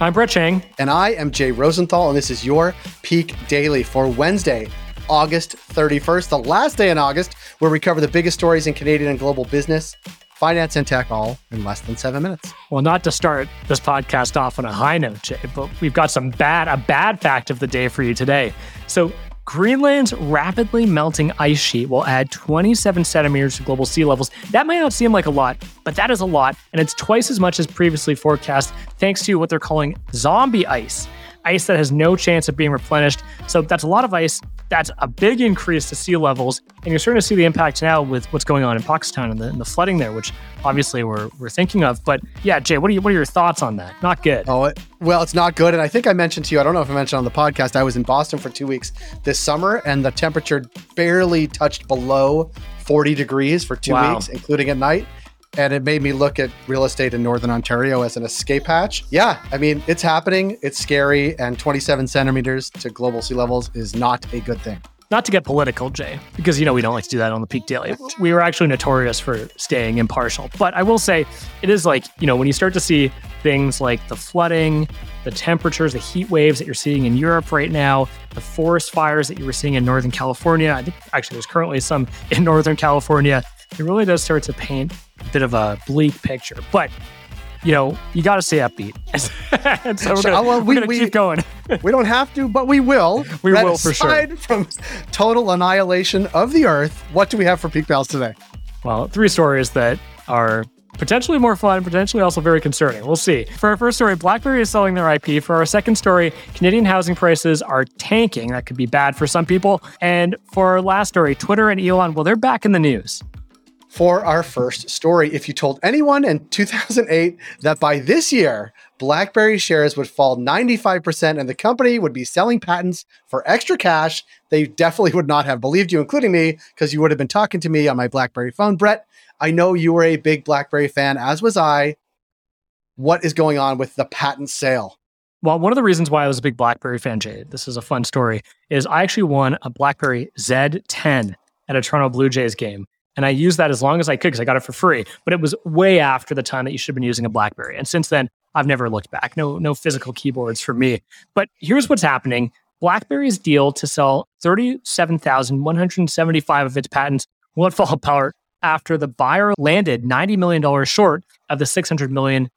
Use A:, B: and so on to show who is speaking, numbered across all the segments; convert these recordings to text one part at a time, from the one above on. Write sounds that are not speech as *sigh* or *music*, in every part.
A: I'm Brett Chang.
B: And I am Jay Rosenthal, and this is your Peak Daily for Wednesday, August 31st, the last day in August, where we cover the biggest stories in Canadian and global business, finance, and tech all in less than seven minutes.
A: Well, not to start this podcast off on a high note, Jay, but we've got some bad, a bad fact of the day for you today. So, Greenland's rapidly melting ice sheet will add 27 centimeters to global sea levels. That might not seem like a lot, but that is a lot, and it's twice as much as previously forecast, thanks to what they're calling zombie ice ice that has no chance of being replenished. So that's a lot of ice. That's a big increase to sea levels. And you're starting to see the impact now with what's going on in Pakistan and the, and the flooding there, which obviously we're, we're thinking of. But yeah, Jay, what are, you, what are your thoughts on that? Not good.
B: Oh, well, it's not good. And I think I mentioned to you, I don't know if I mentioned on the podcast, I was in Boston for two weeks this summer, and the temperature barely touched below 40 degrees for two wow. weeks, including at night and it made me look at real estate in Northern Ontario as an escape hatch. Yeah, I mean, it's happening, it's scary, and 27 centimeters to global sea levels is not a good thing.
A: Not to get political, Jay, because you know we don't like to do that on the Peak Daily. We were actually notorious for staying impartial. But I will say, it is like, you know, when you start to see things like the flooding, the temperatures, the heat waves that you're seeing in Europe right now, the forest fires that you were seeing in Northern California. I think actually there's currently some in Northern California. It really does start to paint a bit of a bleak picture. But you know, you got to stay upbeat. *laughs* so we're gonna, well, we, we're we, keep going.
B: we don't have to, but we will. *laughs*
A: We will for sure.
B: From total annihilation of the Earth, what do we have for Peak Pals today?
A: Well, three stories that are potentially more fun, potentially also very concerning. We'll see. For our first story, BlackBerry is selling their IP. For our second story, Canadian housing prices are tanking. That could be bad for some people. And for our last story, Twitter and Elon, well, they're back in the news
B: for our first story. If you told anyone in 2008 that by this year, BlackBerry shares would fall 95% and the company would be selling patents for extra cash, they definitely would not have believed you, including me, because you would have been talking to me on my BlackBerry phone. Brett, I know you were a big BlackBerry fan, as was I. What is going on with the patent sale?
A: Well, one of the reasons why I was a big BlackBerry fan, Jay, this is a fun story, is I actually won a BlackBerry Z10 at a Toronto Blue Jays game. And I used that as long as I could because I got it for free. But it was way after the time that you should have been using a BlackBerry. And since then, I've never looked back. No, no physical keyboards for me. But here's what's happening. BlackBerry's deal to sell 37,175 of its patents will fall *laughs* apart after the buyer landed $90 million short of the $600 million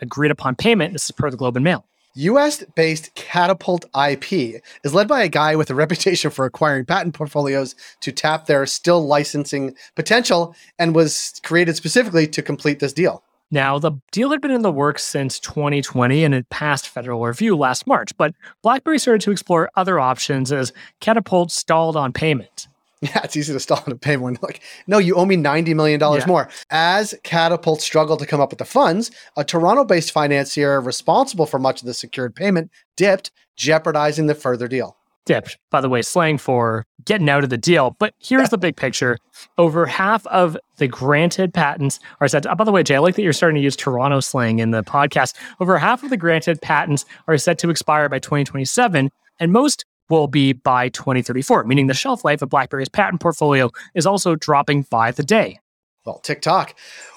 A: agreed upon payment. This is per the Globe and Mail.
B: US based Catapult IP is led by a guy with a reputation for acquiring patent portfolios to tap their still licensing potential and was created specifically to complete this deal.
A: Now, the deal had been in the works since 2020 and it passed federal review last March, but BlackBerry started to explore other options as Catapult stalled on payment. *laughs*
B: Yeah, it's easy to stall on a payment like, no, you owe me $90 million yeah. more. As Catapult struggled to come up with the funds, a Toronto based financier responsible for much of the secured payment dipped, jeopardizing the further deal.
A: Dipped, by the way, slang for getting out of the deal. But here's the big picture. Over half of the granted patents are set. To, oh, by the way, Jay, I like that you're starting to use Toronto slang in the podcast. Over half of the granted patents are set to expire by 2027, and most will be by 2034, meaning the shelf life of BlackBerry's patent portfolio is also dropping by the day.
B: Well, TikTok.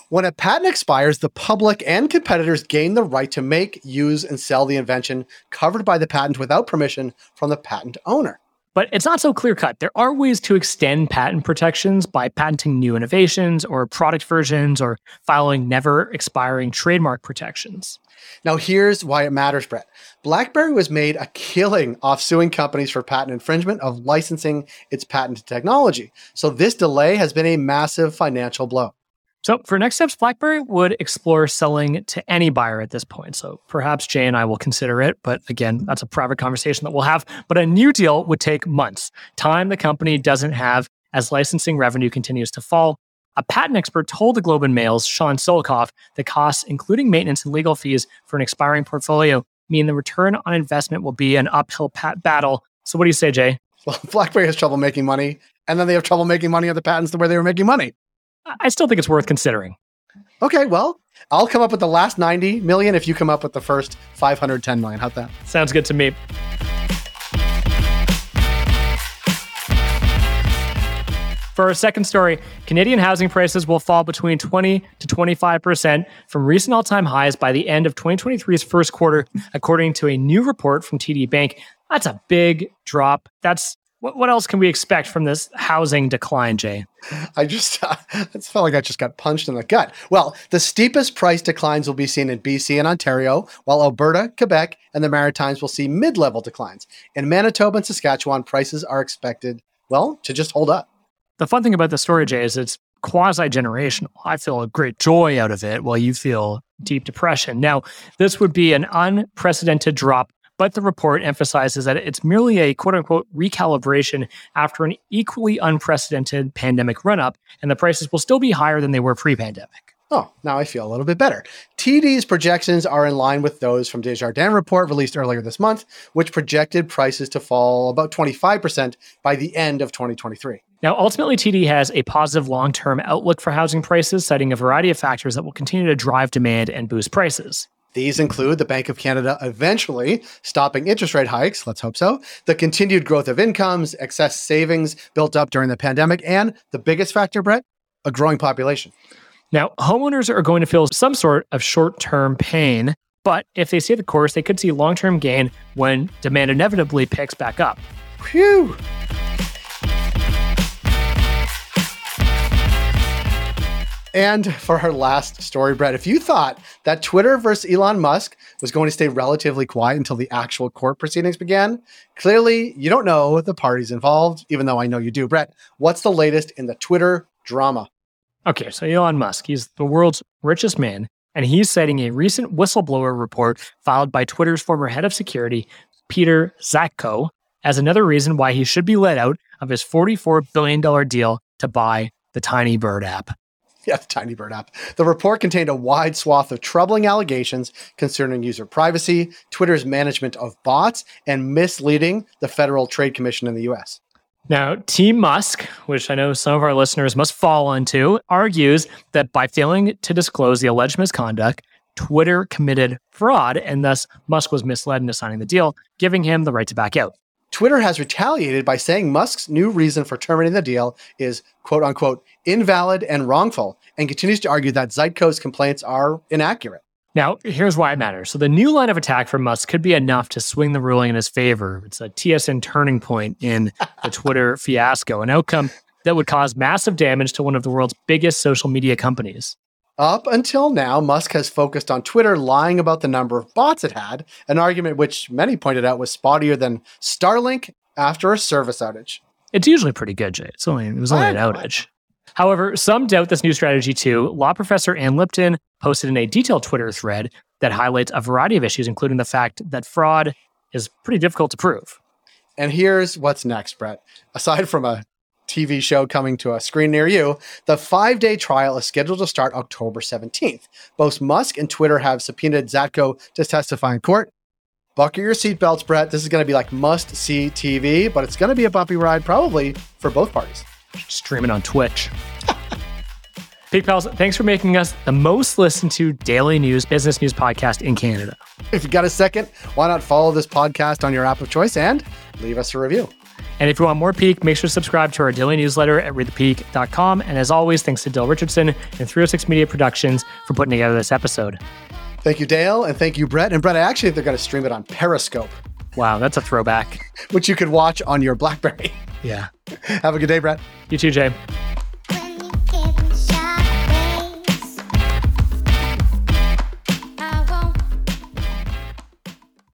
B: When a patent expires, the public and competitors gain the right to make, use, and sell the invention covered by the patent without permission from the patent owner.
A: But it's not so clear cut. There are ways to extend patent protections by patenting new innovations or product versions or filing never expiring trademark protections.
B: Now, here's why it matters, Brett. BlackBerry was made a killing off suing companies for patent infringement of licensing its patented technology. So, this delay has been a massive financial blow.
A: So, for next steps, BlackBerry would explore selling to any buyer at this point. So, perhaps Jay and I will consider it. But again, that's a private conversation that we'll have. But a new deal would take months, time the company doesn't have as licensing revenue continues to fall. A patent expert told the Globe and Mail's Sean Silcoff the costs, including maintenance and legal fees for an expiring portfolio, mean the return on investment will be an uphill pat- battle. So, what do you say, Jay?
B: Well, *laughs* BlackBerry has trouble making money, and then they have trouble making money on the patents where they were making money.
A: I still think it's worth considering.
B: Okay, well, I'll come up with the last 90 million if you come up with the first 510 million. How's that?
A: Sounds good to me. For our second story, Canadian housing prices will fall between 20 to 25% from recent all time highs by the end of 2023's first quarter, according to a new report from TD Bank. That's a big drop. That's what, what else can we expect from this housing decline, Jay?
B: I just, uh, *laughs* it felt like I just got punched in the gut. Well, the steepest price declines will be seen in BC and Ontario, while Alberta, Quebec, and the Maritimes will see mid level declines. In Manitoba and Saskatchewan, prices are expected, well, to just hold up.
A: The fun thing about the story, Jay, is it's quasi generational. I feel a great joy out of it while you feel deep depression. Now, this would be an unprecedented drop but the report emphasizes that it's merely a quote unquote recalibration after an equally unprecedented pandemic run up, and the prices will still be higher than they were pre pandemic.
B: Oh, now I feel a little bit better. TD's projections are in line with those from Desjardins report released earlier this month, which projected prices to fall about 25% by the end of 2023.
A: Now, ultimately, TD has a positive long term outlook for housing prices, citing a variety of factors that will continue to drive demand and boost prices.
B: These include the Bank of Canada eventually stopping interest rate hikes, let's hope so, the continued growth of incomes, excess savings built up during the pandemic, and the biggest factor, Brett, a growing population.
A: Now, homeowners are going to feel some sort of short term pain, but if they stay the course, they could see long term gain when demand inevitably picks back up.
B: Phew. And for our last story, Brett, if you thought that Twitter versus Elon Musk was going to stay relatively quiet until the actual court proceedings began, clearly you don't know the parties involved, even though I know you do. Brett, what's the latest in the Twitter drama?
A: Okay, so Elon Musk, he's the world's richest man, and he's citing a recent whistleblower report filed by Twitter's former head of security, Peiter Zatko, as another reason why he should be let out of his $44 billion deal to buy the Tiny Bird app. *laughs*
B: Yeah, the Tiny Bird app. The report contained a wide swath of troubling allegations concerning user privacy, Twitter's management of bots, and misleading the Federal Trade Commission in the US.
A: Now, Team Musk, which I know some of our listeners must fall into, argues that by failing to disclose the alleged misconduct, Twitter committed fraud and thus Musk was misled into signing the deal, giving him the right to back out.
B: Twitter has retaliated by saying Musk's new reason for terminating the deal is quote unquote invalid and wrongful and continues to argue that Zatko's complaints are inaccurate.
A: Now, here's why it matters. So, the new line of attack from Musk could be enough to swing the ruling in his favor. It's a TSN turning point in the *laughs* Twitter fiasco, an outcome that would cause massive damage to one of the world's biggest social media companies.
B: Up until now, Musk has focused on Twitter lying about the number of bots it had, an argument which many pointed out was spottier than Starlink after a service outage.
A: It's usually pretty good, Jay. It's only, it was only an outage. However, some doubt this new strategy too. Law professor Ann Lipton posted in a detailed Twitter thread that highlights a variety of issues, including the fact that fraud is pretty difficult to prove.
B: And here's what's next, Brett. Aside from a TV show coming to a screen near you, the five day trial is scheduled to start October 17th. Both Musk and Twitter have subpoenaed Zatko to testify in court. Buckle your seatbelts, Brett. This is going to be like must see TV, but it's going to be a bumpy ride, probably for both parties.
A: Streaming on Twitch. *laughs* Peak Pals, thanks for making us the most listened to daily news, business news podcast in Canada.
B: If you got a second, why not follow this podcast on your app of choice and leave us a review?
A: And if you want more Peak, make sure to subscribe to our daily newsletter at readthepeak.com. And as always, thanks to Dale Richardson and 306 Media Productions for putting together this episode.
B: Thank you, Dale, and thank you, Brett. And Brett, I actually think they're going to stream it on Periscope.
A: Wow, that's a throwback. *laughs*
B: Which you could watch on your Blackberry.
A: Yeah. *laughs*
B: Have a good day, Brett.
A: You too, Jay.